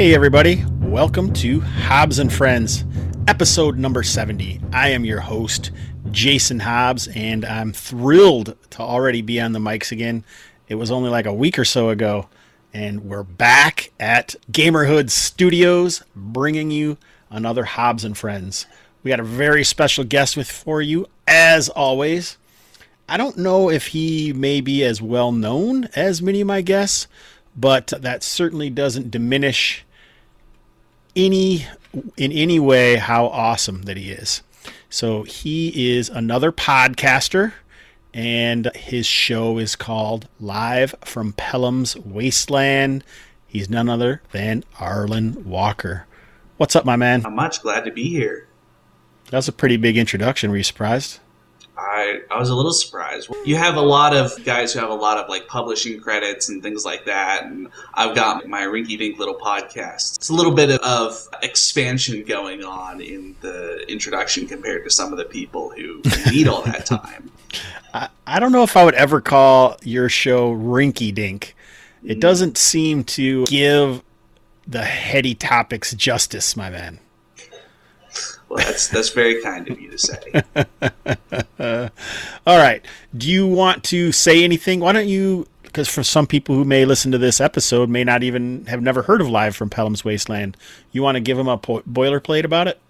Hey, everybody. Welcome to Hobbs and Friends, episode number 70. I am your host, Jason Hobbs, and I'm thrilled to already be on the mics again. It was only like a week or so ago, and we're back at Gamerhood Studios bringing you another Hobbs and Friends. We got a very special guest with for you, as always. I don't know if he may be as well known as many of my guests, but that certainly doesn't diminish any in any way how awesome that he is. So he is another podcaster and his show is called Live from Pelham's Wasteland. He's none other than Arlen Walker. What's up, my man? I'm much glad to be here. That was a pretty big introduction. Were you surprised? I, I was a little surprised. You have a lot of guys who have a lot of like publishing credits and things like that, and I've got my rinky dink little podcast. It's a little bit of expansion going on in the introduction compared to some of the people who need all that time. I, I don't know if I would ever call your show rinky dink. It mm. doesn't seem to give the heady topics justice, my man. Well, that's that's very kind of you to say. All right. Do you want to say anything? Why don't you? Because for some people who may listen to this episode, may not even have never heard of Live from Pelham's Wasteland, you want to give them a po- boilerplate about it?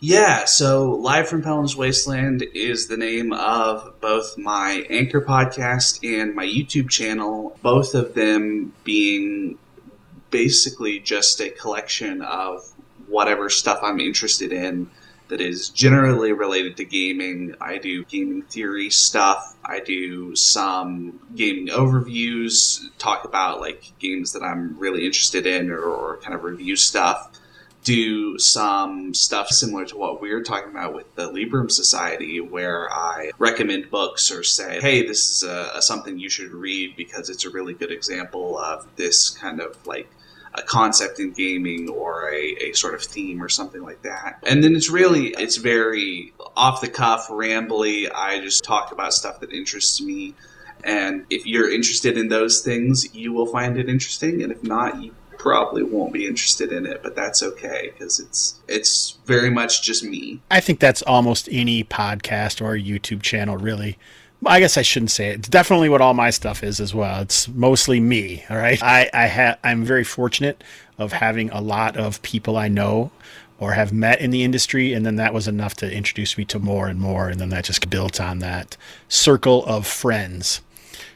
Yeah, so Live from Pelham's Wasteland is the name of both my Anchor podcast and my YouTube channel, both of them being basically just a collection of whatever stuff I'm interested in that is generally related to gaming. I do gaming theory stuff. I do some gaming overviews, talk about like games that I'm really interested in or, or kind of review stuff. Do some stuff similar to what we are talking about with the Libram Society, where I recommend books or say, hey, this is a, a something you should read because it's a really good example of this kind of like a concept in gaming or a, a sort of theme or something like that. And then it's really, it's very off the cuff, rambly. I just talk about stuff that interests me. And if you're interested in those things, you will find it interesting. And if not, you probably won't be interested in it, but that's okay because it's it's very much just me. I think that's almost any podcast or YouTube channel, really. I guess I shouldn't say it. It's definitely what all my stuff is as well. It's mostly me. All right. I, I have I'm very fortunate of having a lot of people I know or have met in the industry, and then that was enough to introduce me to more and more, and then that just built on that circle of friends.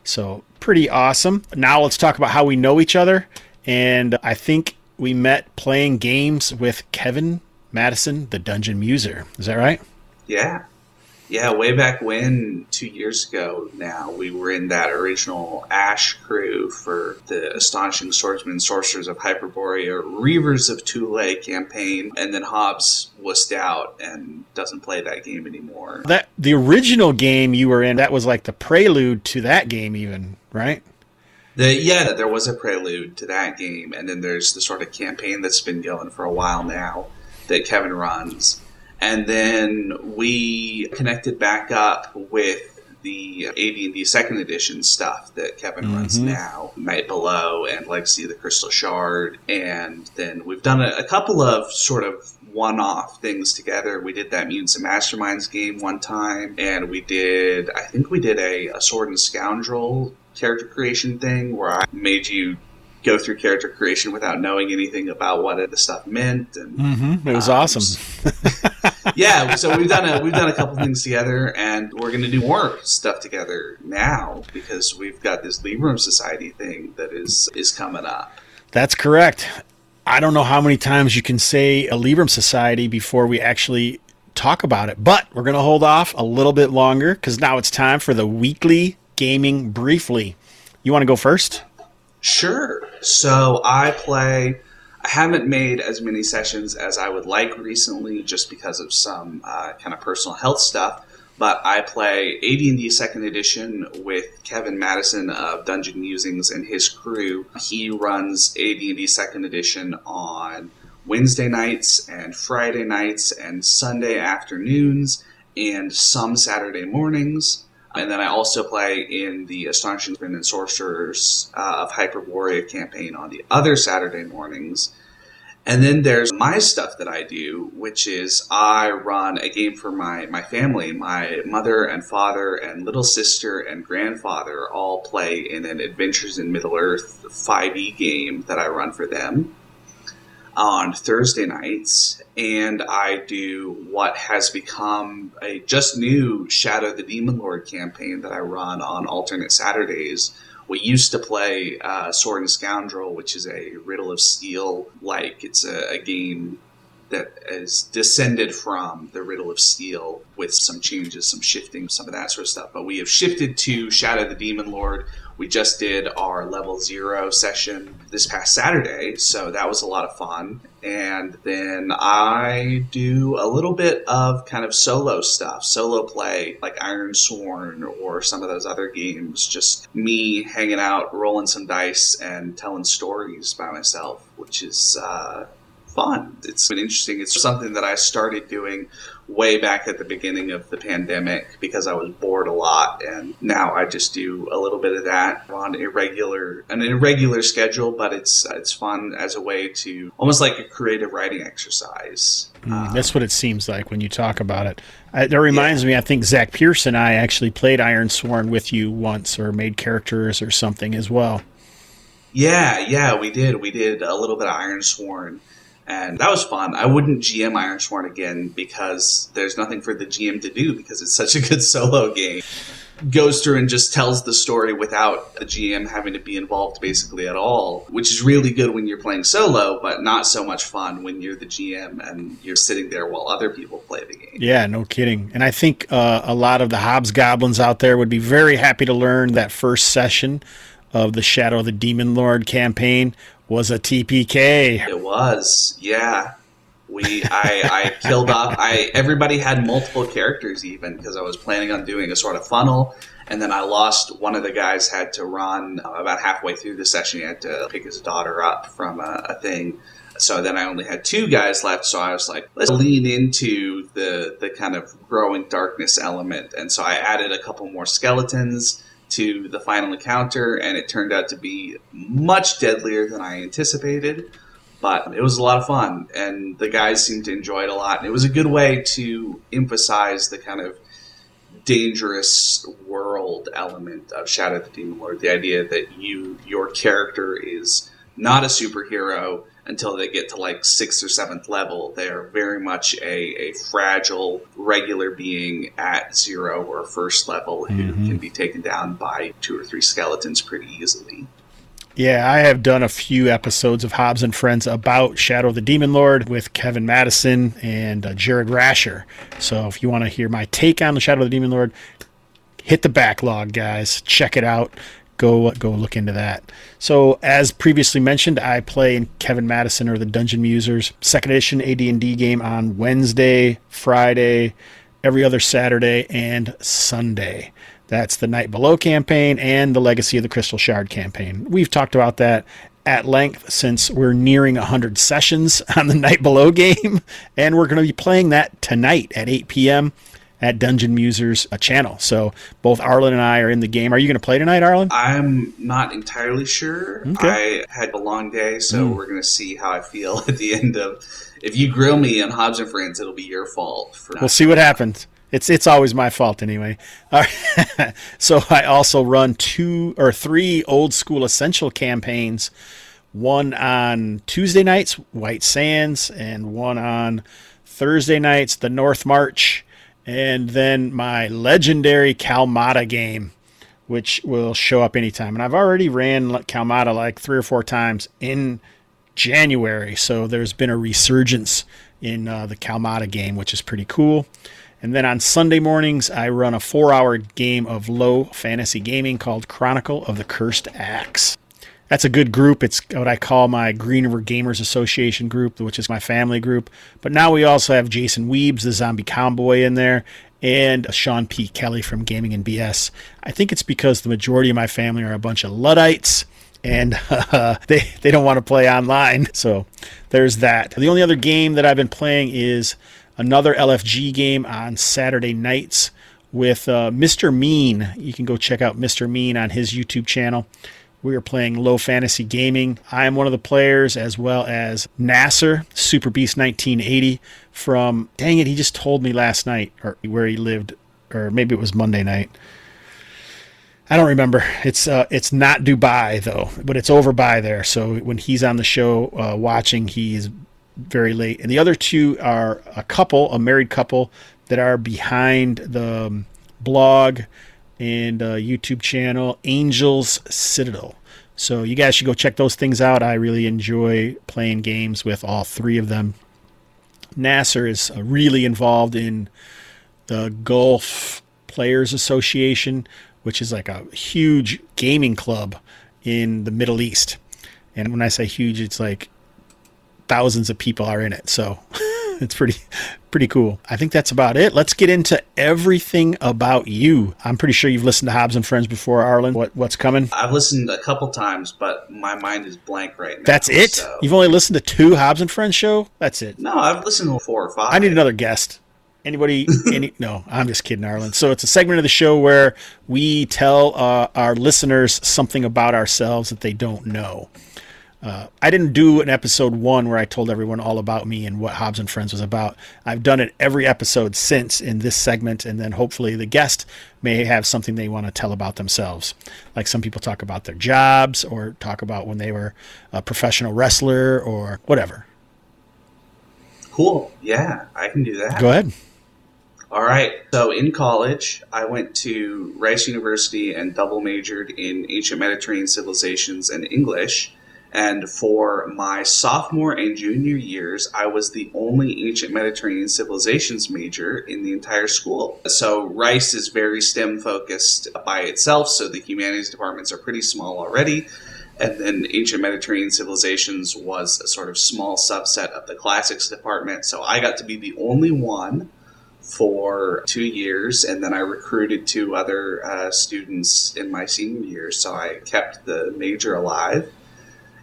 So pretty awesome. Now let's talk about how we know each other. And I think we met playing games with Kevin Madison, the Dungeon Muser. Is that right? Yeah. Yeah, way back when, two years ago now, we were in that original Ash crew for the Astonishing Swordsmen Sorcerers of Hyperborea, Reavers of Thule campaign, and then Hobbs wussed out and doesn't play that game anymore. That the original game you were in, that was like the prelude to that game, even right? The, yeah, there was a prelude to that game, and then there's the sort of campaign that's been going for a while now that Kevin runs and then we connected back up with the AD&D second edition stuff that Kevin mm-hmm. runs now, Night Below and Legacy of the Crystal Shard, and then we've done a, a couple of sort of one-off things together. We did that Mutants and Masterminds game one time, and we did, I think we did a, a Sword and Scoundrel character creation thing where I made you go through character creation without knowing anything about what the stuff meant. And mm-hmm. it was um, awesome. yeah, so we've done a we've done a couple things together, and we're going to do more stuff together now because we've got this Libram Society thing that is is coming up. That's correct. I don't know how many times you can say a Libram Society before we actually talk about it, but we're going to hold off a little bit longer because now it's time for the weekly gaming briefly. You want to go first? Sure. So I play. I haven't made as many sessions as I would like recently, just because of some uh, kind of personal health stuff. But I play AD&D Second Edition with Kevin Madison of Dungeon Musings and his crew. He runs AD&D Second Edition on Wednesday nights and Friday nights and Sunday afternoons and some Saturday mornings. And then I also play in the Astonishing and Sorcerers uh, of Hyperborea campaign on the other Saturday mornings. And then there's my stuff that I do, which is I run a game for my, my family. My mother and father and little sister and grandfather all play in an Adventures in Middle Earth 5e game that I run for them on Thursday nights. And I do what has become a just new Shadow the Demon Lord campaign that I run on alternate Saturdays we used to play uh, Sword and Scoundrel, which is a Riddle of Steel like. It's a, a game that is descended from the Riddle of Steel with some changes, some shifting, some of that sort of stuff. But we have shifted to Shadow the Demon Lord. We just did our level zero session this past Saturday, so that was a lot of fun. And then I do a little bit of kind of solo stuff, solo play, like Iron Sworn or some of those other games. Just me hanging out, rolling some dice, and telling stories by myself, which is uh, fun. It's been interesting. It's something that I started doing way back at the beginning of the pandemic because I was bored a lot, and now I just do a little bit of that on irregular an irregular schedule. But it's it's fun as a way to almost like a creative writing exercise. Mm, um, that's what it seems like when you talk about it. I, that reminds yeah. me, I think Zach Pierce and I actually played Iron Sworn with you once, or made characters or something as well. Yeah, yeah, we did. We did a little bit of Iron Sworn and that was fun. I wouldn't GM Ironsworn again because there's nothing for the GM to do because it's such a good solo game. Goes through and just tells the story without the GM having to be involved basically at all, which is really good when you're playing solo, but not so much fun when you're the GM and you're sitting there while other people play the game. Yeah, no kidding. And I think uh, a lot of the Hobbs Goblins out there would be very happy to learn that first session of the Shadow of the Demon Lord campaign was a TPK. It was, yeah. We, I, I killed off. I everybody had multiple characters even because I was planning on doing a sort of funnel, and then I lost one of the guys. Had to run about halfway through the session. He had to pick his daughter up from a, a thing. So then I only had two guys left. So I was like, let's lean into the the kind of growing darkness element, and so I added a couple more skeletons to the final encounter, and it turned out to be much deadlier than I anticipated. But it was a lot of fun, and the guys seemed to enjoy it a lot. And it was a good way to emphasize the kind of dangerous world element of Shadow the Demon Lord. The idea that you, your character, is not a superhero until they get to like sixth or seventh level. They are very much a, a fragile, regular being at zero or first level who mm-hmm. can be taken down by two or three skeletons pretty easily. Yeah, I have done a few episodes of Hobbs and Friends about Shadow of the Demon Lord with Kevin Madison and uh, Jared Rasher. So if you want to hear my take on the Shadow of the Demon Lord, hit the backlog, guys. Check it out go go look into that. So as previously mentioned, I play in Kevin Madison or the Dungeon Musers second edition AD&D game on Wednesday, Friday, every other Saturday and Sunday. That's the Night Below campaign and the Legacy of the Crystal Shard campaign. We've talked about that at length since we're nearing 100 sessions on the Night Below game, and we're going to be playing that tonight at 8 p.m at Dungeon Musers a channel. So both Arlen and I are in the game. Are you going to play tonight, Arlen? I'm not entirely sure. Okay. I had a long day, so mm. we're going to see how I feel at the end of. If you grill me on Hobbs and Friends, it'll be your fault. For we'll see what happens. It's it's always my fault anyway. so I also run two or three old school essential campaigns. One on Tuesday nights, White Sands, and one on Thursday nights, the North March and then my legendary Kalmata game, which will show up anytime. And I've already ran Kalmata like three or four times in January, so there's been a resurgence in uh, the Kalmata game, which is pretty cool. And then on Sunday mornings, I run a four hour game of low fantasy gaming called Chronicle of the Cursed Axe that's a good group. It's what I call my Green River Gamers Association group, which is my family group. But now we also have Jason Weebs, the zombie cowboy, in there, and Sean P. Kelly from Gaming and BS. I think it's because the majority of my family are a bunch of Luddites and uh, they they don't want to play online. So there's that. The only other game that I've been playing is another LFG game on Saturday nights with uh, Mr. Mean. You can go check out Mr. Mean on his YouTube channel. We are playing low fantasy gaming. I am one of the players, as well as Nasser, Super Beast 1980 from, dang it, he just told me last night or where he lived, or maybe it was Monday night. I don't remember. It's uh, it's not Dubai though, but it's over by there. So when he's on the show uh, watching, he's very late. And the other two are a couple, a married couple that are behind the um, blog and uh, YouTube channel Angels Citadel. So you guys should go check those things out. I really enjoy playing games with all three of them. Nasser is uh, really involved in the Gulf Players Association, which is like a huge gaming club in the Middle East. And when I say huge, it's like thousands of people are in it. So it's pretty pretty cool. I think that's about it. Let's get into everything about you. I'm pretty sure you've listened to Hobbs and Friends before, Arlen. What what's coming? I've listened a couple times, but my mind is blank right now. That's it. So. You've only listened to two Hobbs and Friends show. That's it. No, I've listened to four or five. I need another guest. Anybody? any? No, I'm just kidding, Arlen. So it's a segment of the show where we tell uh, our listeners something about ourselves that they don't know. Uh, I didn't do an episode one where I told everyone all about me and what Hobbs and Friends was about. I've done it every episode since in this segment, and then hopefully the guest may have something they want to tell about themselves. Like some people talk about their jobs or talk about when they were a professional wrestler or whatever. Cool. Yeah, I can do that. Go ahead. All right. So in college, I went to Rice University and double majored in ancient Mediterranean civilizations and English and for my sophomore and junior years, I was the only ancient Mediterranean civilizations major in the entire school. So Rice is very STEM focused by itself, so the humanities departments are pretty small already. And then ancient Mediterranean civilizations was a sort of small subset of the classics department. So I got to be the only one for two years, and then I recruited two other uh, students in my senior year. So I kept the major alive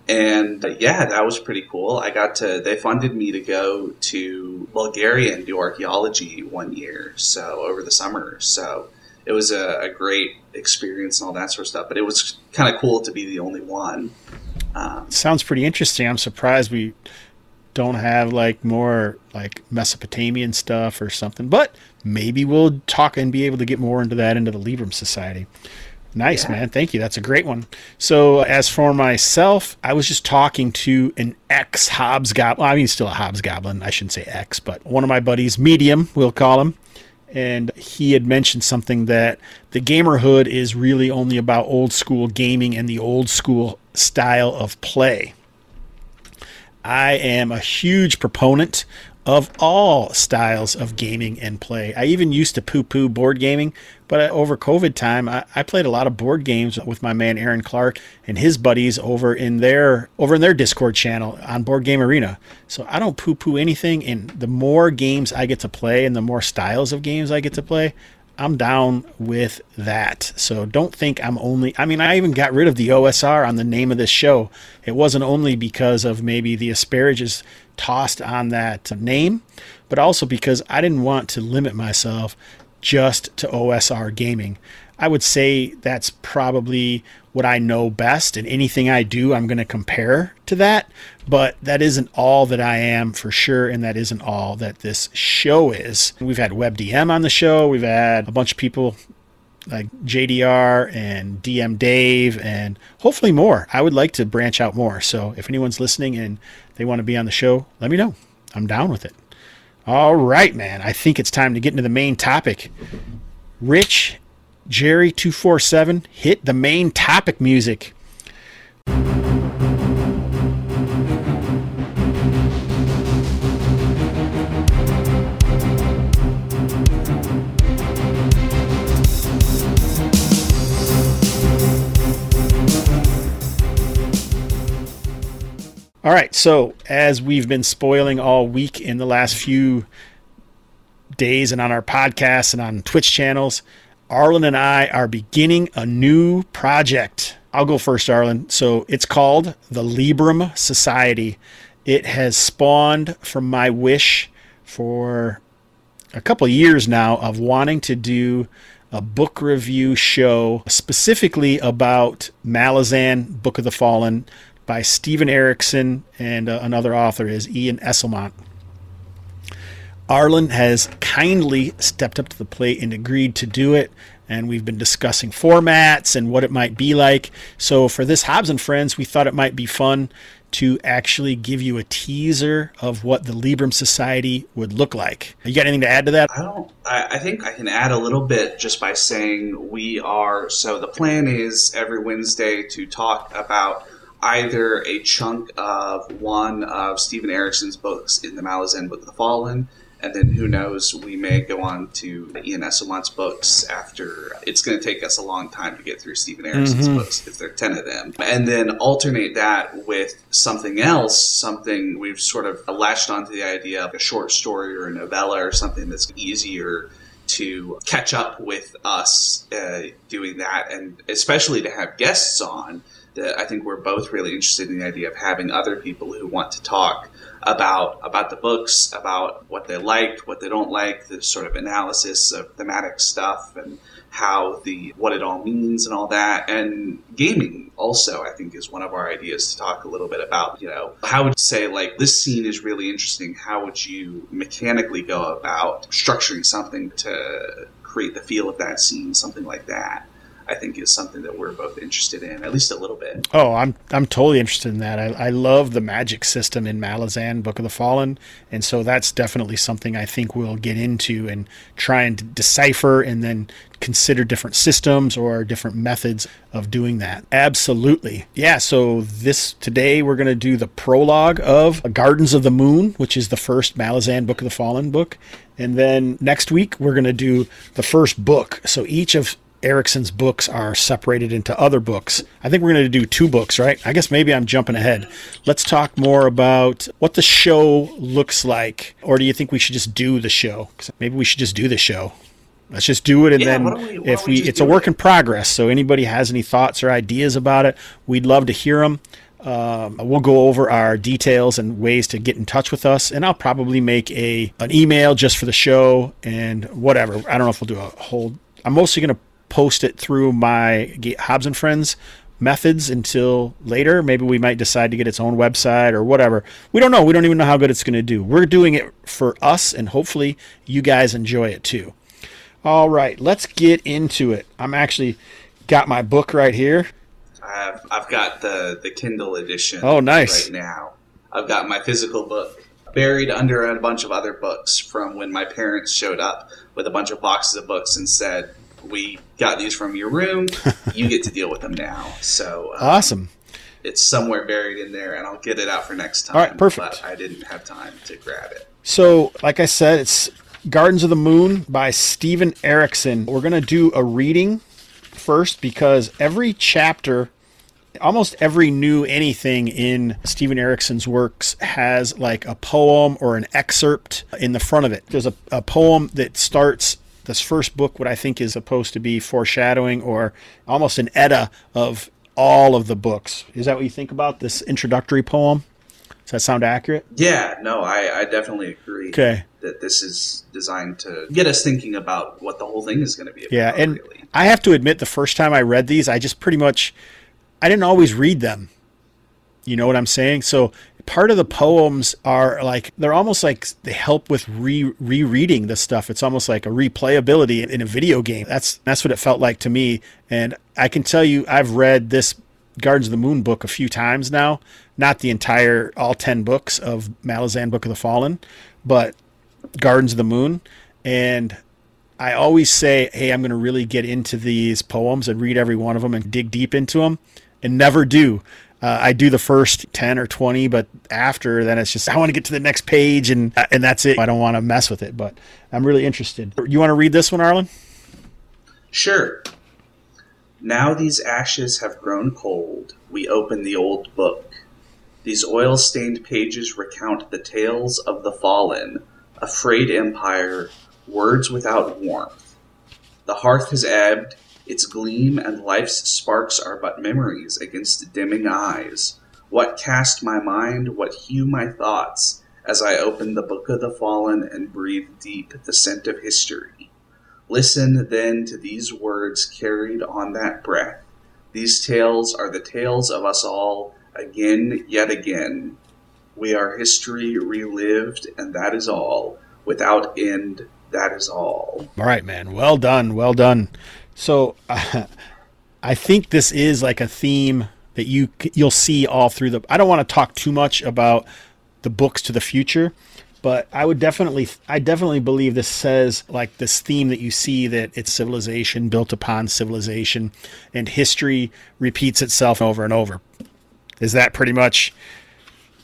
and uh, yeah, that was pretty cool. I got to, they funded me to go to Bulgaria and do archaeology one year, so over the summer. So it was a, a great experience and all that sort of stuff, but it was kind of cool to be the only one. Um, Sounds pretty interesting. I'm surprised we don't have like more like Mesopotamian stuff or something, but maybe we'll talk and be able to get more into that into the Libram Society. Nice, yeah. man. Thank you. That's a great one. So, as for myself, I was just talking to an ex Hobbs Goblin. I mean, still a Hobbs Goblin. I shouldn't say ex, but one of my buddies, Medium, we'll call him. And he had mentioned something that the gamerhood is really only about old school gaming and the old school style of play. I am a huge proponent of all styles of gaming and play. I even used to poo poo board gaming, but uh, over COVID time, I, I, played a lot of board games with my man Aaron Clark and his buddies over in their over in their Discord channel on Board Game Arena. So I don't poo poo anything, and the more games I get to play and the more styles of games I get to play, I'm down with that. So don't think I'm only. I mean, I even got rid of the OSR on the name of this show. It wasn't only because of maybe the asparagus tossed on that name, but also because I didn't want to limit myself just to OSR gaming. I would say that's probably what I know best, and anything I do, I'm going to compare to that. But that isn't all that I am for sure, and that isn't all that this show is. We've had WebDM on the show, we've had a bunch of people like JDR and DM Dave, and hopefully more. I would like to branch out more. So if anyone's listening and they want to be on the show, let me know. I'm down with it. All right, man. I think it's time to get into the main topic. Rich Jerry 247 hit the main topic music. All right, so as we've been spoiling all week in the last few days and on our podcasts and on Twitch channels, Arlen and I are beginning a new project. I'll go first, Arlen. So it's called the Libram Society. It has spawned from my wish for a couple years now of wanting to do a book review show specifically about Malazan, Book of the Fallen, by Steven Erikson, and uh, another author is Ian Esslemont. Arlen has kindly stepped up to the plate and agreed to do it. And we've been discussing formats and what it might be like. So, for this Hobbs and Friends, we thought it might be fun to actually give you a teaser of what the Libram Society would look like. You got anything to add to that? I don't. I, I think I can add a little bit just by saying we are. So the plan is every Wednesday to talk about either a chunk of one of Steven Erikson's books in the Malazan Book of the Fallen and then who knows, we may go on to Ian Esslemont's books after. It's going to take us a long time to get through Steven Erikson's mm-hmm. books because there are 10 of them. And then alternate that with something else, something we've sort of latched onto the idea of a short story or a novella or something that's easier to catch up with us uh, doing that, and especially to have guests on. That I think we're both really interested in the idea of having other people who want to talk about about the books, about what they liked, what they don't like, the sort of analysis of thematic stuff and how the what it all means and all that. And gaming also I think is one of our ideas to talk a little bit about, you know, how would you say like this scene is really interesting, how would you mechanically go about structuring something to create the feel of that scene, something like that. I think is something that we're both interested in, at least a little bit. Oh, I'm I'm totally interested in that. I, I love the magic system in Malazan, Book of the Fallen, and so that's definitely something I think we'll get into and try and decipher, and then consider different systems or different methods of doing that. Absolutely. Yeah, so this today we're going to do the prologue of Gardens of the Moon, which is the first Malazan Book of the Fallen book. And then next week we're going to do the first book. So each of Erikson's books are separated into other books. I think we're going to do two books, right? I guess maybe I'm jumping ahead. Let's talk more about what the show looks like. Or do you think we should just do the show? Maybe we should just do the show. Let's just do it, and yeah, then we, if we, it's a work it? in progress. So anybody has any thoughts or ideas about it, we'd love to hear them. Um, we'll go over our details and ways to get in touch with us, and I'll probably make a an email just for the show and whatever. I don't know if we'll do a whole. I'm mostly going to post it through my Hobbs and Friends methods until later. Maybe we might decide to get its own website or whatever. We don't know. We don't even know how good it's going to do. We're doing it for us, and hopefully you guys enjoy it too. All right, let's get into it. I'm actually got my book right here. I've, I've got the, the Kindle edition. Oh, nice. Right now. I've got my physical book buried under a bunch of other books from when my parents showed up with a bunch of boxes of books and said, we got these from your room. you get to deal with them now. So um, awesome. It's somewhere buried in there, and I'll get it out for next time. All right, perfect. I didn't have time to grab it. So, like I said, it's Gardens of the Moon by Steven Erikson. We're going to do a reading first because every chapter, almost every new anything in Steven Erikson's works has like a poem or an excerpt in the front of it. There's a, a poem that starts this first book, what I think is supposed to be foreshadowing or almost an edda of all of the books. Is that what you think about this introductory poem? Does that sound accurate? Yeah, no, I, I definitely agree. Okay. That this is designed to get us thinking about what the whole thing is going to be about. Yeah, and really. I have to admit, the first time I read these, I just pretty much, I didn't always read them. You know what I'm saying? So part of the poems are like they're almost like they help with re rereading the stuff. It's almost like a replayability in a video game. That's that's what it felt like to me. And I can tell you, I've read this Gardens of the Moon book a few times now. Not the entire all ten books of Malazan Book of the Fallen, but Gardens of the Moon. And I always say, hey, I'm going to really get into these poems and read every one of them and dig deep into them, and never do uh, I do the first 10 or 20, but after then it's just, I want to get to the next page and, uh, and that's it. I don't want to mess with it, but I'm really interested. You want to read this one, Arlen? Sure. Now these ashes have grown cold. We open the old book. These oil stained pages recount the tales of the fallen, a frayed empire, words without warmth. The hearth has ebbed, its gleam and life's sparks are but memories against dimming eyes. What cast my mind, what hue my thoughts, as I open the Book of the Fallen and breathe deep the scent of history. Listen then to these words carried on that breath. These tales are the tales of us all, again, yet again. We are history relived, and that is all. Without end, that is all. All right, man. Well done. Well done. So, uh, I think this is like a theme that you you'll see all through the. I don't want to talk too much about the books to the future, but I would definitely I definitely believe this says like this theme that you see that it's civilization built upon civilization, and history repeats itself over and over. Is that pretty much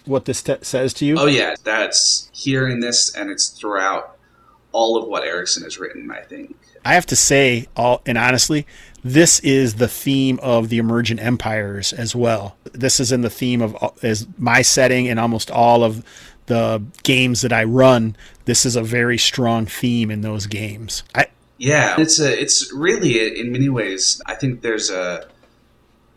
what this te- says to you? Oh yeah, that's hearing this, and it's throughout all of what Erikson has written. I think I have to say, all and honestly, this is the theme of the emergent empires as well. This is in the theme of uh, as my setting and almost all of the games that I run. This is a very strong theme in those games. I, yeah, it's a it's really in many ways. I think there's a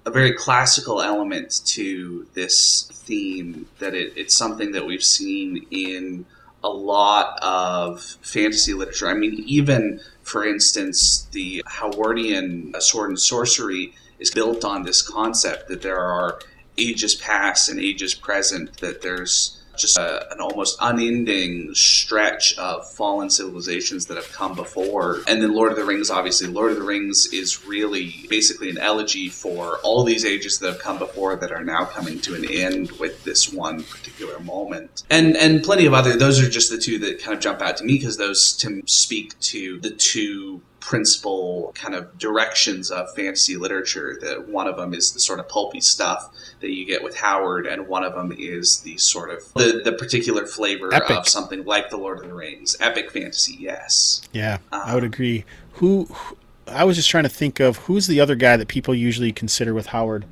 a very classical element to this theme that it, it's something that we've seen in a lot of fantasy literature. I mean, even for instance, the Howardian sword and sorcery is built on this concept that there are ages past and ages present, that there's just a, an almost unending stretch of fallen civilizations that have come before. And then Lord of the Rings, obviously, Lord of the Rings is really basically an elegy for all these ages that have come before that are now coming to an end with this one particular moment. And and plenty of other. Those are just the two that kind of jump out to me because those to speak to the two principal kind of directions of fantasy literature. That one of them is the sort of pulpy stuff that you get with Howard, and one of them is the sort of the, the particular flavor Epic. of something like the Lord of the Rings, epic fantasy. Yes, yeah, um, I would agree. Who, who I was just trying to think of who's the other guy that people usually consider with Howard.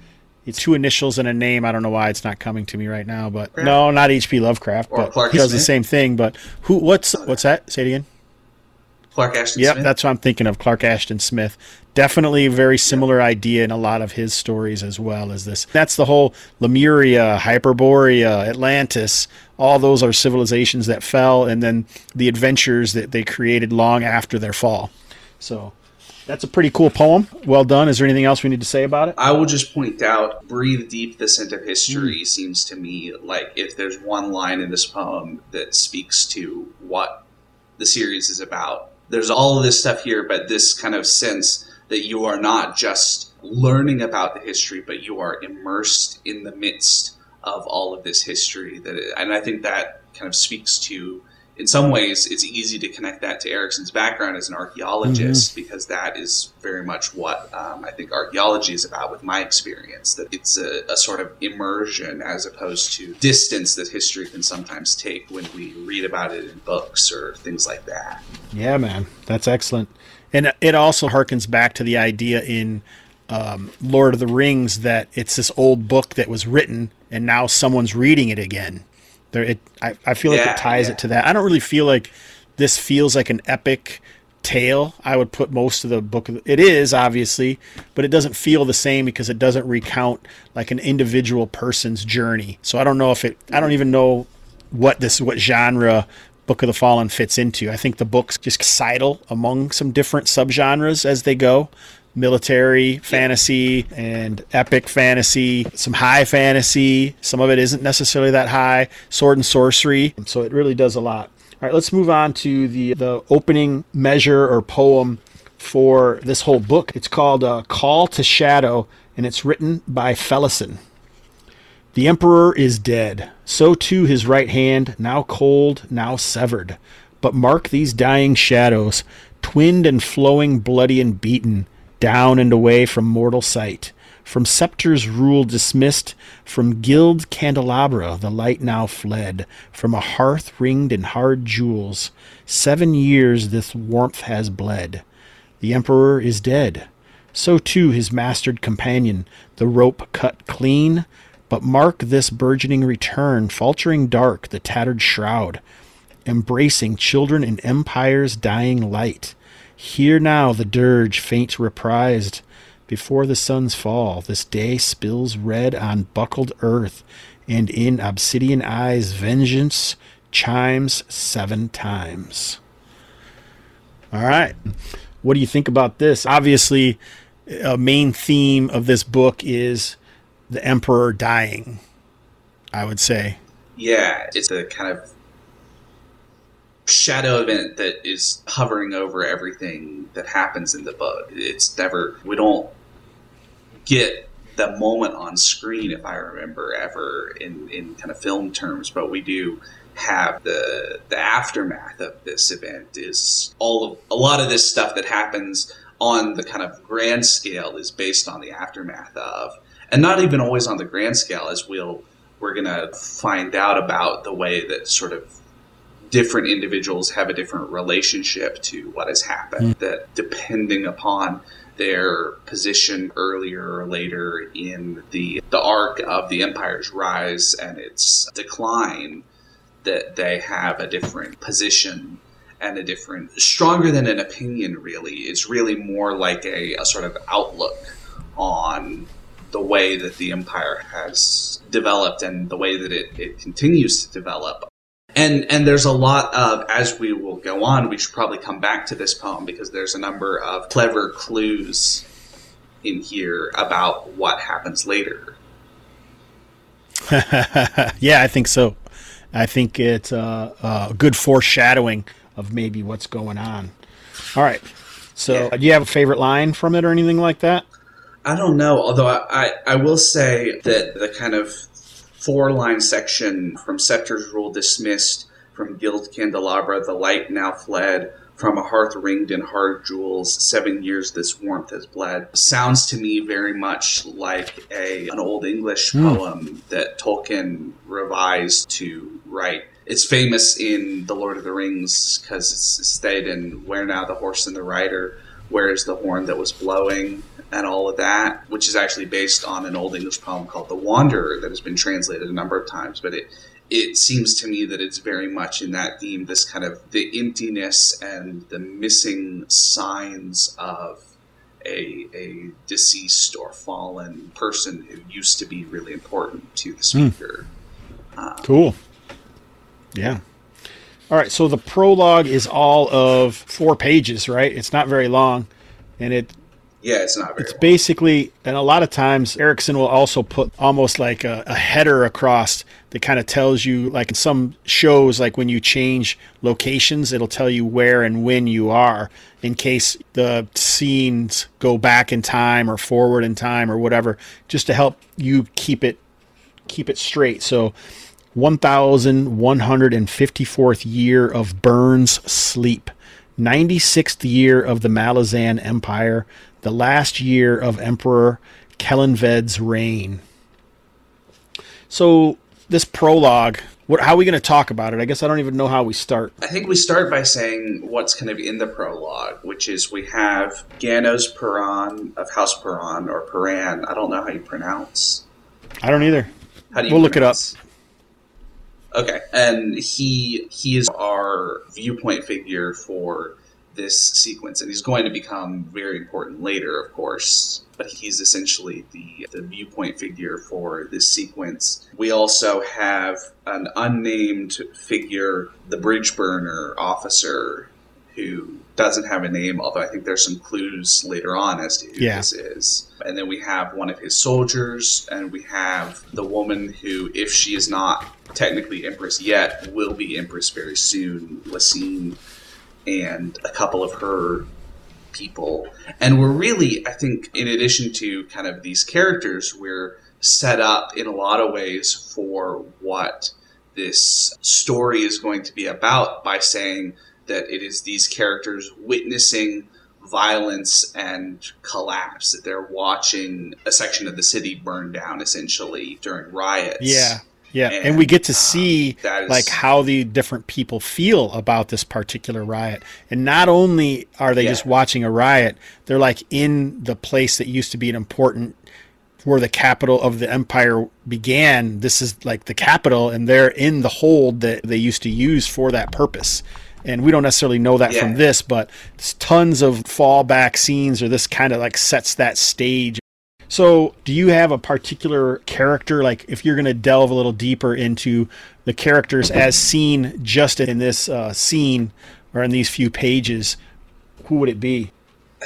It's two initials and a name. I don't know why it's not coming to me right now, but Lovecraft? no, not H.P. Lovecraft. Or but Clark he does the same thing. But who? What's what's that? Say it again. Clark Ashton Yep, Smith. that's what I'm thinking of. Clark Ashton Smith. Definitely a very similar idea in a lot of his stories as well as this. That's the whole Lemuria, Hyperborea, Atlantis. All those are civilizations that fell, and then the adventures that they created long after their fall. So that's a pretty cool poem. Well done. Is there anything else we need to say about it? I will just point out, breathe deep the scent of history Hmm. seems to me like if there's one line in this poem that speaks to what the series is about. There's all this stuff here, but this kind of sense that you are not just learning about the history, but you are immersed in the midst of all of this history. That, and I think that kind of speaks to in some ways, it's easy to connect that to Erikson's background as an archeologist because that is very much what um, I think archaeology is about, with my experience. That it's a, a sort of immersion as opposed to distance that history can sometimes take when we read about it in books or things like that. Yeah, man, that's excellent. And it also harkens back to the idea in um, Lord of the Rings that it's this old book that was written and now someone's reading it again. There, it I, I feel like Yeah, it ties yeah. it to that. I don't really feel like this feels like an epic tale. I would put most of the book. It is obviously, but it doesn't feel the same because it doesn't recount like an individual person's journey. So I don't know if it. I don't even know what this what genre Book of the Fallen fits into. I think the books just sidle among some different subgenres as they go. Military, fantasy, and epic fantasy, some high fantasy. Some of it isn't necessarily that high. Sword and sorcery. So it really does a lot. All right, let's move on to the the opening measure or poem for this whole book. It's called uh, "Call to Shadow," and it's written by Felisin. The emperor is dead. So too his right hand, now cold, now severed. But mark these dying shadows, twinned and flowing, bloody and beaten, down and away from mortal sight. From scepter's rule dismissed, from gild candelabra the light now fled, from a hearth ringed in hard jewels. Seven years this warmth has bled. The emperor is dead. So too his mastered companion, the rope cut clean. But mark this burgeoning return, faltering dark, the tattered shroud, embracing children in empire's dying light. Here now the dirge faint reprised. Before the sun's fall, this day spills red on buckled earth, and in obsidian eyes vengeance, chimes seven times. All right. What do you think about this? Obviously, a main theme of this book is the emperor dying, I would say. Yeah, it's a kind of shadow event that is hovering over everything that happens in the book. It's never, we don't get the moment on screen, if I remember, ever in, in kind of film terms, but we do have the the aftermath of this event is all of a lot of this stuff that happens on the kind of grand scale is based on the aftermath of and not even always on the grand scale as we'll we're to find out about the way that sort of different individuals have a different relationship to what has happened mm. that depending upon their position earlier or later in the the arc of the empire's rise and its decline that they have a different position and a different stronger than an opinion really it's really more like a, a sort of outlook on the way that the empire has developed and the way that it, it continues to develop and and there's a lot of as we will go on we should probably come back to this poem because there's a number of clever clues in here about what happens later yeah i think so i think it's uh, a good foreshadowing of maybe what's going on. All right. So, yeah. do you have a favorite line from it or anything like that? I don't know. Although I, I, I will say that the kind of four line section from Scepter's Rule dismissed, from Gild Candelabra, the light now fled, from a hearth ringed in hard jewels, seven years this warmth has bled. Sounds to me very much like a an old English mm. poem that Tolkien revised to write it's famous in the Lord of the Rings because it's stayed in "Where now the horse and the rider? Where is the horn that was blowing?" And all of that, which is actually based on an old English poem called "The Wanderer" that has been translated a number of times. But it it seems to me that it's very much in that theme, this kind of the emptiness and the missing signs of a, a deceased or fallen person who used to be really important to the hmm. speaker. Mm. Um, cool. Yeah. All right. So the prologue is all of four pages, right? It's not very long, and it. Yeah, it's not. it's basically, and a lot of times Erikson will also put almost like a, a header across that kind of tells you, like in some shows, like when you change locations, it'll tell you where and when you are, in case the scenes go back in time or forward in time or whatever, just to help you keep it keep it straight. So 1154th year of Burns' sleep, 96th year of the Malazan Empire, the last year of Emperor Kellanved's reign. So, this prologue, what, how are we going to talk about it? I guess I don't even know how we start. I think we start by saying what's kind of in the prologue, which is we have Ganoes Paran of House Paran or Paran. I don't know how you pronounce. I don't either. How do you? We'll pronounce? look it up. Okay, and he he is our viewpoint figure for this sequence, and he's going to become very important later, of course. But he's essentially the the viewpoint figure for this sequence. We also have an unnamed figure, the bridge burner officer, who doesn't have a name, although I think there's some clues later on as to who yeah. this is. And then we have one of his soldiers, and we have the woman who, if she is not technically Empress yet, will be Empress very soon, Laseen, and a couple of her people. And we're really, I think, in addition to kind of these characters, we're set up in a lot of ways for what this story is going to be about by saying that it is these characters witnessing violence and collapse that they're watching a section of the city burn down essentially during riots yeah yeah and, and we get to um, see is, like how the different people feel about this particular riot and not only are they yeah. just watching a riot they're like in the place that used to be an important where the capital of the empire began this is like the capital and they're in the hold that they used to use for that purpose and we don't necessarily know that yeah. from this, but tons of fallback scenes or this kind of like sets that stage. So, do you have a particular character? Like, if you're going to delve a little deeper into the characters as seen just in this uh, scene or in these few pages, who would it be?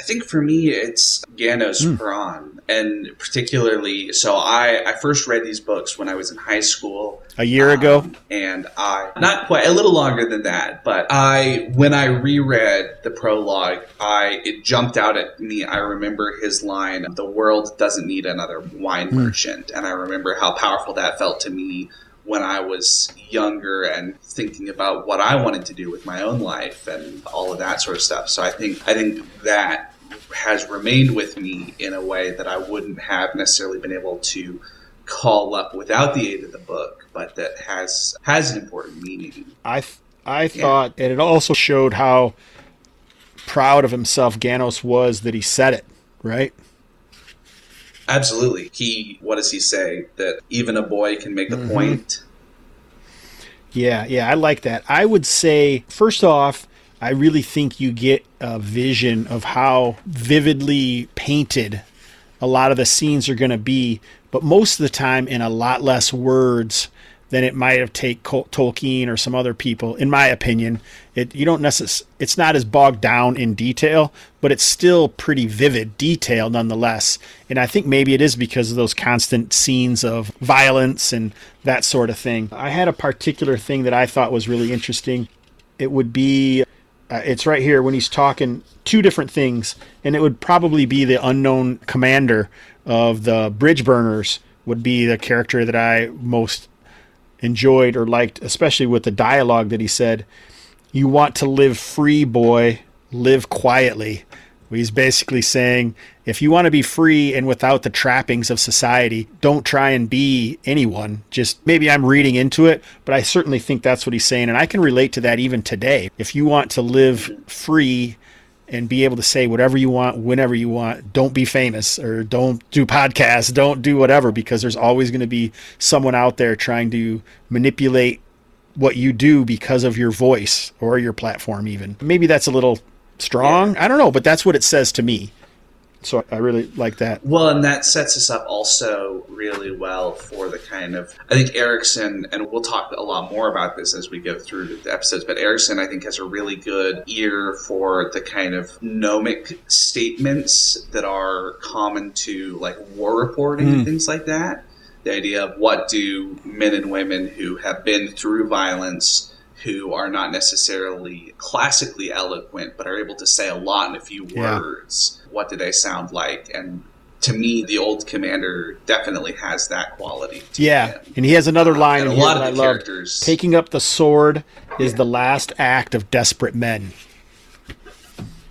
I think for me, it's Ganoes mm. Paran, and particularly, so I I first read these books when I was in high school a year um, ago, and I not quite a little longer than that, but I when I reread the prologue, I it jumped out at me. I remember his line, "The world doesn't need another wine mm. merchant," and I remember how powerful that felt to me when I was younger and thinking about what I wanted to do with my own life and all of that sort of stuff. So I think I think that has remained with me in a way that I wouldn't have necessarily been able to call up without the aid of the book, but that has has an important meaning. I th- I thought, and it also showed how proud of himself Ganoes was that he said it, right? Absolutely. He, what does he say? That even a boy can make a mm-hmm. point. Yeah, yeah, I like that. I would say, first off, I really think you get a vision of how vividly painted a lot of the scenes are going to be, but most of the time in a lot less words than it might have take Tolkien or some other people. In my opinion, it you don't necess- It's not as bogged down in detail, but it's still pretty vivid detail nonetheless. And I think maybe it is because of those constant scenes of violence and that sort of thing. I had a particular thing that I thought was really interesting. It would be. Uh, it's right here when he's talking two different things, and it would probably be the unknown commander of the bridge burners would be the character that I most enjoyed or liked, especially with the dialogue that he said, You want to live free, boy, live quietly. He's basically saying, if you want to be free and without the trappings of society, don't try and be anyone. Just maybe I'm reading into it, but I certainly think that's what he's saying. And I can relate to that even today. If you want to live free and be able to say whatever you want whenever you want. Don't be famous or don't do podcasts, don't do whatever because there's always going to be someone out there trying to manipulate what you do because of your voice or your platform even. Maybe that's a little strong. Yeah. I don't know, but that's what it says to me. So I really like that. Well, and that sets us up also really well for the kind of I think Erikson, and we'll talk a lot more about this as we go through the episodes. But Erikson, I think, has a really good ear for the kind of gnomic statements that are common to like war reporting mm. and things like that. The idea of what do men and women who have been through violence who are not necessarily classically eloquent, but are able to say a lot in a few yeah. words. What do they sound like? And to me, the old commander definitely has that quality. yeah, him. and he has another line. Uh, a lot of the characters. Taking up the sword is yeah. the last act of desperate men.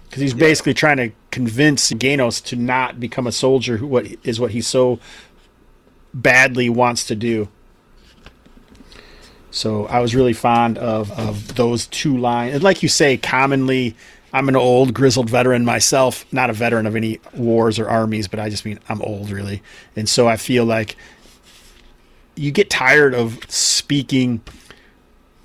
Because he's yeah. basically trying to convince Ganoes to not become a soldier, who what is what he so badly wants to do. So I was really fond of, of those two lines. And like you say, commonly, I'm an old grizzled veteran myself, not a veteran of any wars or armies, but I just mean I'm old really. And so I feel like you get tired of speaking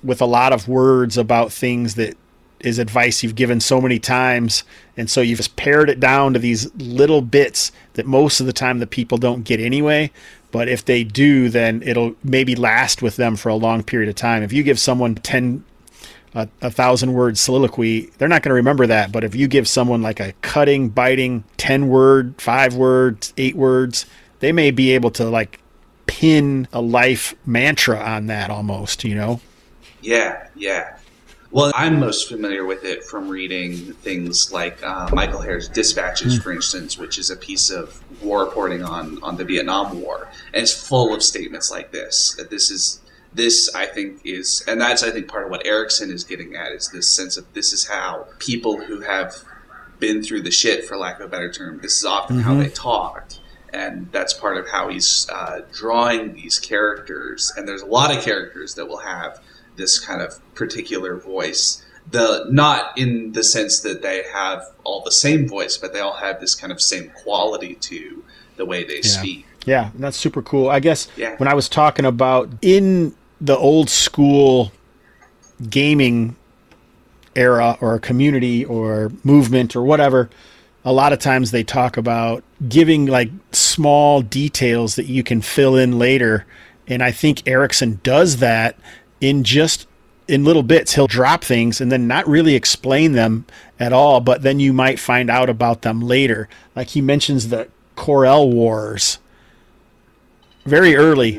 with a lot of words about things that is advice you've given so many times. And so you've just pared it down to these little bits that most of the time the people don't get anyway. But if they do, then it'll maybe last with them for a long period of time. If you give someone 10, a, a thousand word soliloquy, they're not going to remember that. But if you give someone like a cutting, biting 10 word, five words, eight words, they may be able to like pin a life mantra on that almost, you know? Yeah, yeah. Well, I'm most familiar with it from reading things like uh, Michael Herr's Dispatches, mm. for instance, which is a piece of war reporting on, on the Vietnam War. And it's full of statements like this that this is, this I think is, and that's I think part of what Erikson is getting at is this sense of this is how people who have been through the shit, for lack of a better term, this is often mm-hmm. how they talked and that's part of how he's uh, drawing these characters. And there's a lot of characters that will have this kind of particular voice. The not in the sense that they have all the same voice, but they all have this kind of same quality to the way they yeah. speak. Yeah, that's super cool. I guess yeah. when I was talking about in the old school gaming era or community or movement or whatever, a lot of times they talk about giving like small details that you can fill in later. And I think Erikson does that in just in little bits. He'll drop things and then not really explain them at all, but then you might find out about them later. Like he mentions the Korel Wars very early.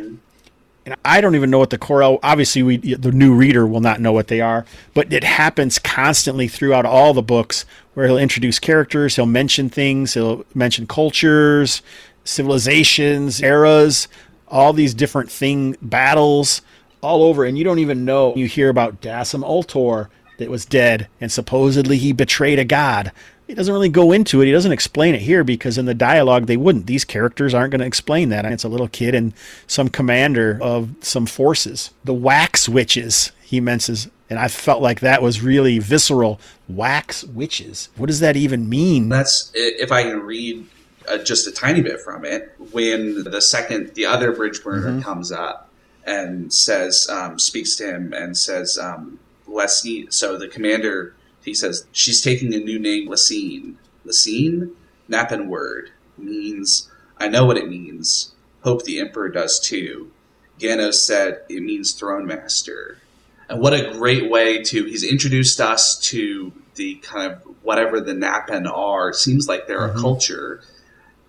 And I don't even know what the Korel. Obviously, we the new reader will not know what they are, but it happens constantly throughout all the books where he'll introduce characters, he'll mention things, he'll mention cultures, civilizations, eras, all these different thing battles all over, and you don't even know. You hear about Dassem Ultor that was dead, and supposedly he betrayed a god. He doesn't really go into it. He doesn't explain it here because in the dialogue they wouldn't. These characters aren't going to explain that. It's a little kid and some commander of some forces. The wax witches he mentions, and I felt like that was really visceral. Wax witches. What does that even mean? That's if I can read uh, just a tiny bit from it. When the second, the other bridge burner mm-hmm. comes up and says, um, speaks to him and says, um. So the commander he says she's taking a new name, Laseen. Laseen, Napan word means I know what it means. Hope the emperor does too. Gano said it means throne master. And what a great way to he's introduced us to the kind of whatever the Napan are. It seems like they're mm-hmm. a culture.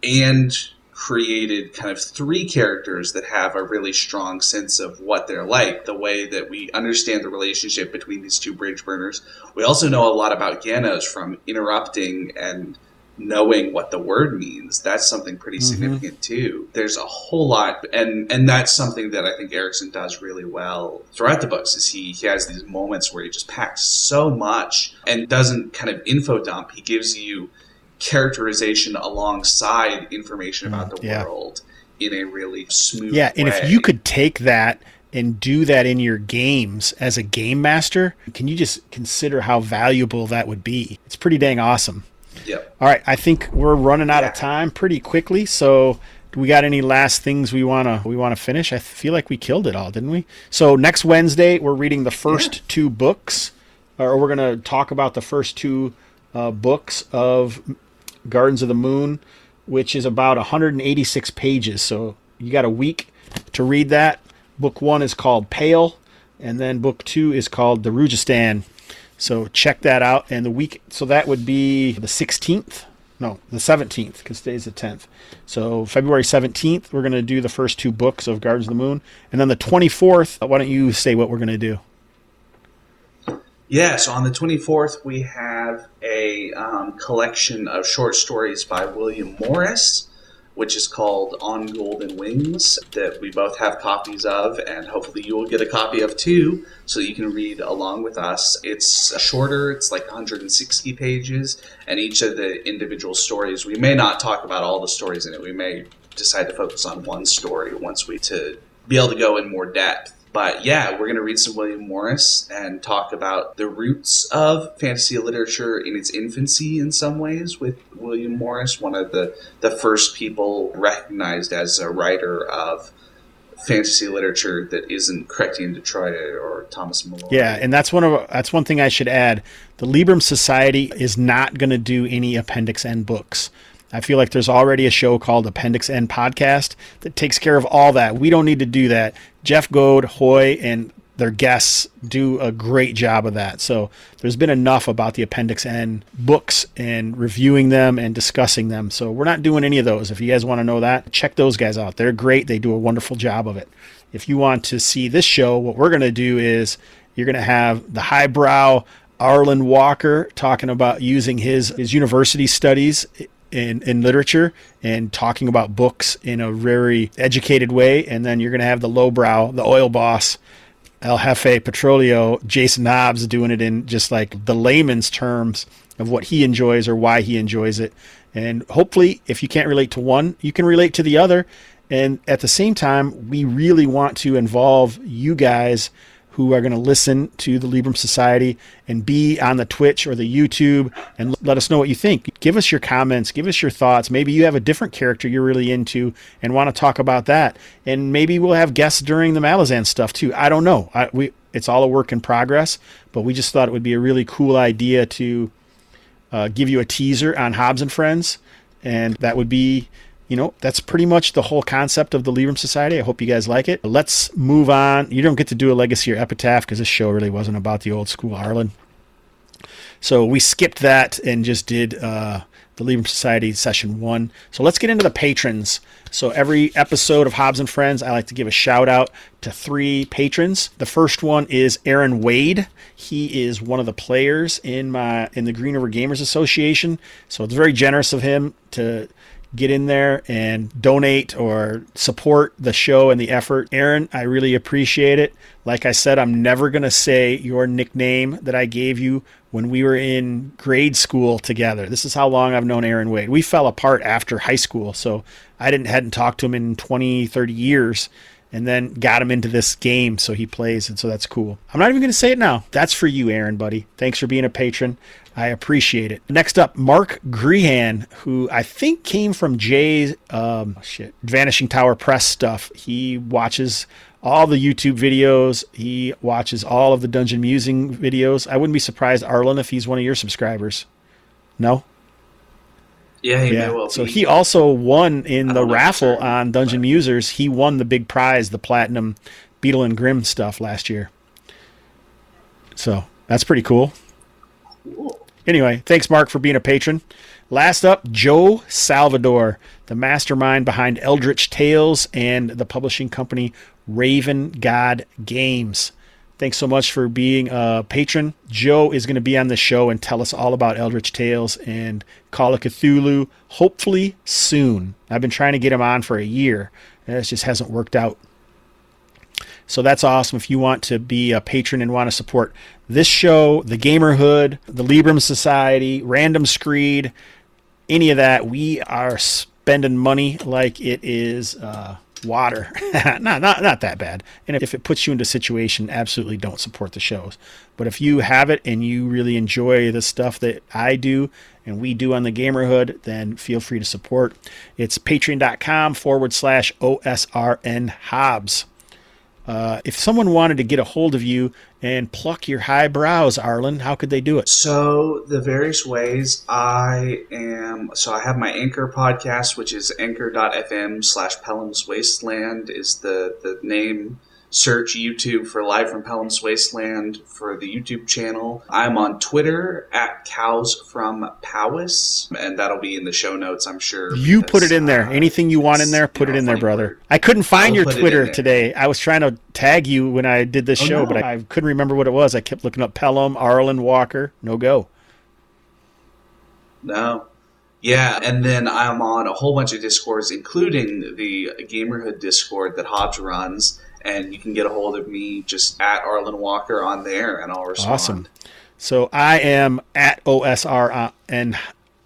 And created kind of three characters that have a really strong sense of what they're like, the way that we understand the relationship between these two bridge burners. We also know a lot about Ganoes from interrupting and knowing what the word means. That's something pretty mm-hmm. significant too. There's a whole lot and and that's something that I think Erikson does really well throughout the books is he, he has these moments where he just packs so much and doesn't kind of info dump. He gives you characterization alongside information about mm, the yeah. world in a really smooth yeah and if you could take that and do that in your games as a game master can you just consider how valuable that would be it's pretty dang awesome yep all right i think we're running out yeah. of time pretty quickly so we got any last things we want to we want to finish i feel like we killed it all didn't we so next wednesday we're reading the first yeah. two books or we're going to talk about the first two uh, books of Gardens of the Moon, which is about 186 pages. So you got a week to read that. Book one is called Pale, and then book two is called the Darujhistan. So check that out. And the week, so that would be the 16th. No, the 17th, because today's the 10th. So February 17th, we're going to do the first two books of Gardens of the Moon. And then the 24th, why don't you say what we're going to do? Yeah, so on the 24th, we have a um, collection of short stories by William Morris, which is called On Golden Wings, that we both have copies of, and hopefully you will get a copy of too, so you can read along with us. It's shorter, it's like 160 pages, and each of the individual stories, we may not talk about all the stories in it, we may decide to focus on one story once we to be able to go in more depth but yeah, we're going to read some William Morris and talk about the roots of fantasy literature in its infancy in some ways with William Morris, one of the, the first people recognized as a writer of fantasy literature that isn't Chrétien de Troyes or Thomas Malory. Yeah, and that's one of that's one thing I should add. The Libram Society is not going to do any Appendix N books. I feel like there's already a show called Appendix N Podcast that takes care of all that. We don't need to do that. Jeff Goad, Hoi, and their guests do a great job of that. So there's been enough about the Appendix N books and reviewing them and discussing them. So we're not doing any of those. If you guys want to know that, check those guys out. They're great. They do a wonderful job of it. If you want to see this show, what we're going to do is you're going to have the highbrow Arlen Walker talking about using his, his university studies in, in literature and talking about books in a very educated way. And then you're going to have the lowbrow, the oil boss, El Jefe Petroleo, Jason Hobbs doing it in just like the layman's terms of what he enjoys or why he enjoys it. And hopefully, if you can't relate to one, you can relate to the other. And at the same time, we really want to involve you guys who are going to listen to the Libram Society and be on the Twitch or the YouTube and let us know what you think. Give us your comments, give us your thoughts. Maybe you have a different character you're really into and want to talk about that. And maybe we'll have guests during the Malazan stuff too. I don't know. I, we it's all a work in progress, but we just thought it would be a really cool idea to uh, give you a teaser on Hobbs and Friends, and that would be you know, that's pretty much the whole concept of the Libram Society. I hope you guys like it. Let's move on. You don't get to do a legacy or epitaph because this show really wasn't about the old school Arlen. So we skipped that and just did uh, the Libram Society session one. So let's get into the patrons. So every episode of Hobbs and Friends, I like to give a shout out to three patrons. The first one is Aaron Wade. He is one of the players in my in the Green River Gamers Association. So it's very generous of him to get in there and donate or support the show and the effort. Aaron, I really appreciate it. Like I said, I'm never going to say your nickname that I gave you when we were in grade school together. This is how long I've known Aaron Wade. We fell apart after high school, so I didn't hadn't talked to him in 20, 30 years and then got him into this game so he plays and so that's cool. I'm not even going to say it now. That's for you, Aaron, buddy. Thanks for being a patron. I appreciate it. Next up, Mark Grehan, who I think came from Jay's um, shit, Vanishing Tower Press stuff. He watches all the YouTube videos. He watches all of the Dungeon Musing videos. I wouldn't be surprised, Arlen, if he's one of your subscribers. No? Yeah, he yeah. Well so he also won in the raffle on Dungeon. Musers. He won the big prize, the platinum Beetle and Grim stuff last year. So that's pretty cool. Anyway, thanks, Mark, for being a patron. Last up, Joe Salvador, the mastermind behind Eldritch Tales and the publishing company Raven God Games. Thanks so much for being a patron. Joe is going to be on the show and tell us all about Eldritch Tales and Call of Cthulhu, hopefully soon. I've been trying to get him on for a year, and it just hasn't worked out. So that's awesome. If you want to be a patron and want to support this show, the Gamerhood, the Libram Society, Random Screed, any of that, we are spending money like it is uh, water. not, not, not that bad. And if it puts you into a situation, absolutely don't support the shows. But if you have it and you really enjoy the stuff that I do and we do on the Gamerhood, then feel free to support. It's patreon.com forward slash OSRN Hobbs. Uh, if someone wanted to get a hold of you and pluck your high brows, Arlen, how could they do it? So the various ways I am. So I have my Anchor podcast, which is anchor.fm slash Pelham's Wasteland is the the name search YouTube for Live from Pelham's Wasteland for the YouTube channel. I'm on Twitter at Cows from Powis, and that'll be in the show notes, I'm sure. You because, put it in there. Uh, Anything you want in there, put it in there, brother. Word. I couldn't find I'll your Twitter today. I was trying to tag you when I did this oh, show, no. but I, I, couldn't remember what it was. I kept looking up Pelham, Arlen Walker. No go. No. Yeah, and then I'm on a whole bunch of discords, including the Gamerhood Discord that Hobbs runs and you can get a hold of me just at Arlen Walker on there, and I'll respond. Awesome. So I am at OSRN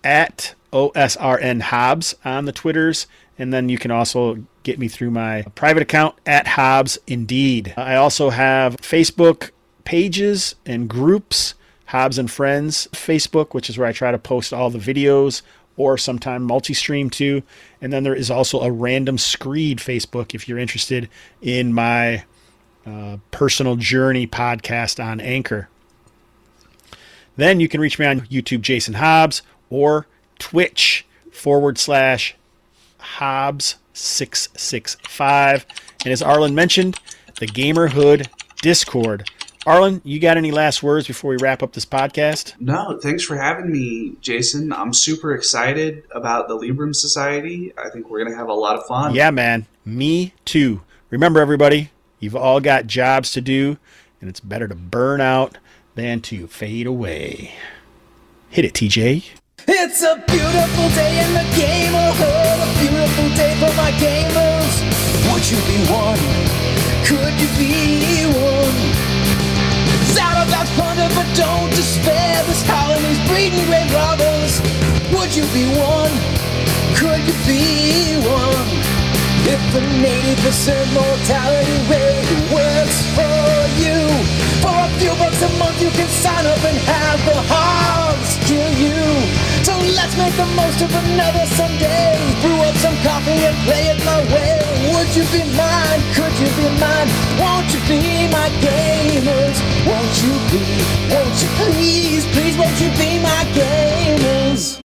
at OSRN Hobbs on the Twitters, and then you can also get me through my private account at Hobbs Indeed. I also have Facebook pages and groups. Hobbs and Friends Facebook, which is where I try to post all the videos, or sometime multi-stream too. And then there is also a random screed Facebook if you're interested in my uh, personal journey podcast on Anchor. Then you can reach me on YouTube, Jason Hobbs, or Twitch forward slash Hobbs665. And as Arlen mentioned, the Gamerhood Discord Arlen, you got any last words before we wrap up this podcast? No, thanks for having me, Jason. I'm super excited about the Libram Society. I think we're going to have a lot of fun. Yeah, man. Me too. Remember, everybody, you've all got jobs to do, and it's better to burn out than to fade away. Hit it, TJ. It's a beautiful day in the gamerhood, a beautiful day for my gamers. Would you be one? Could you be one? Shout about but don't despair. This colony's breeding great robbers. Would you be one? Could you be one? If the 80% mortality rate works for you, for a few bucks a month you can sign up and have the hogs kill you. So let's make the most of another Sunday. Brew up some coffee and play it my way. Would you be mine? Could you be mine? Won't you be my gamers? Won't you be? Won't you please, please, won't you be my gamers?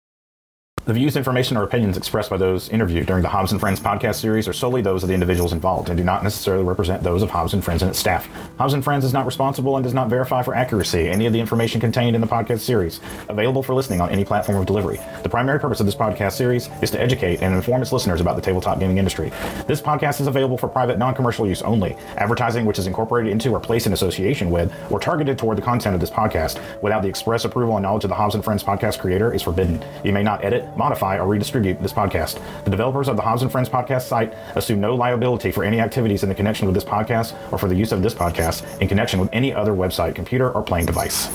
The views, information, or opinions expressed by those interviewed during the Hobbs and Friends podcast series are solely those of the individuals involved and do not necessarily represent those of Hobbs and Friends and its staff. Hobbs and Friends is not responsible and does not verify for accuracy any of the information contained in the podcast series, available for listening on any platform of delivery. The primary purpose of this podcast series is to educate and inform its listeners about the tabletop gaming industry. This podcast is available for private, non-commercial use only. Advertising which is incorporated into or placed in association with or targeted toward the content of this podcast without the express approval and knowledge of the Hobbs and Friends podcast creator is forbidden. You may not edit, modify, or redistribute this podcast. The developers of the Hobbs and Friends podcast site assume no liability for any activities in the connection with this podcast or for the use of this podcast in connection with any other website, computer, or playing device.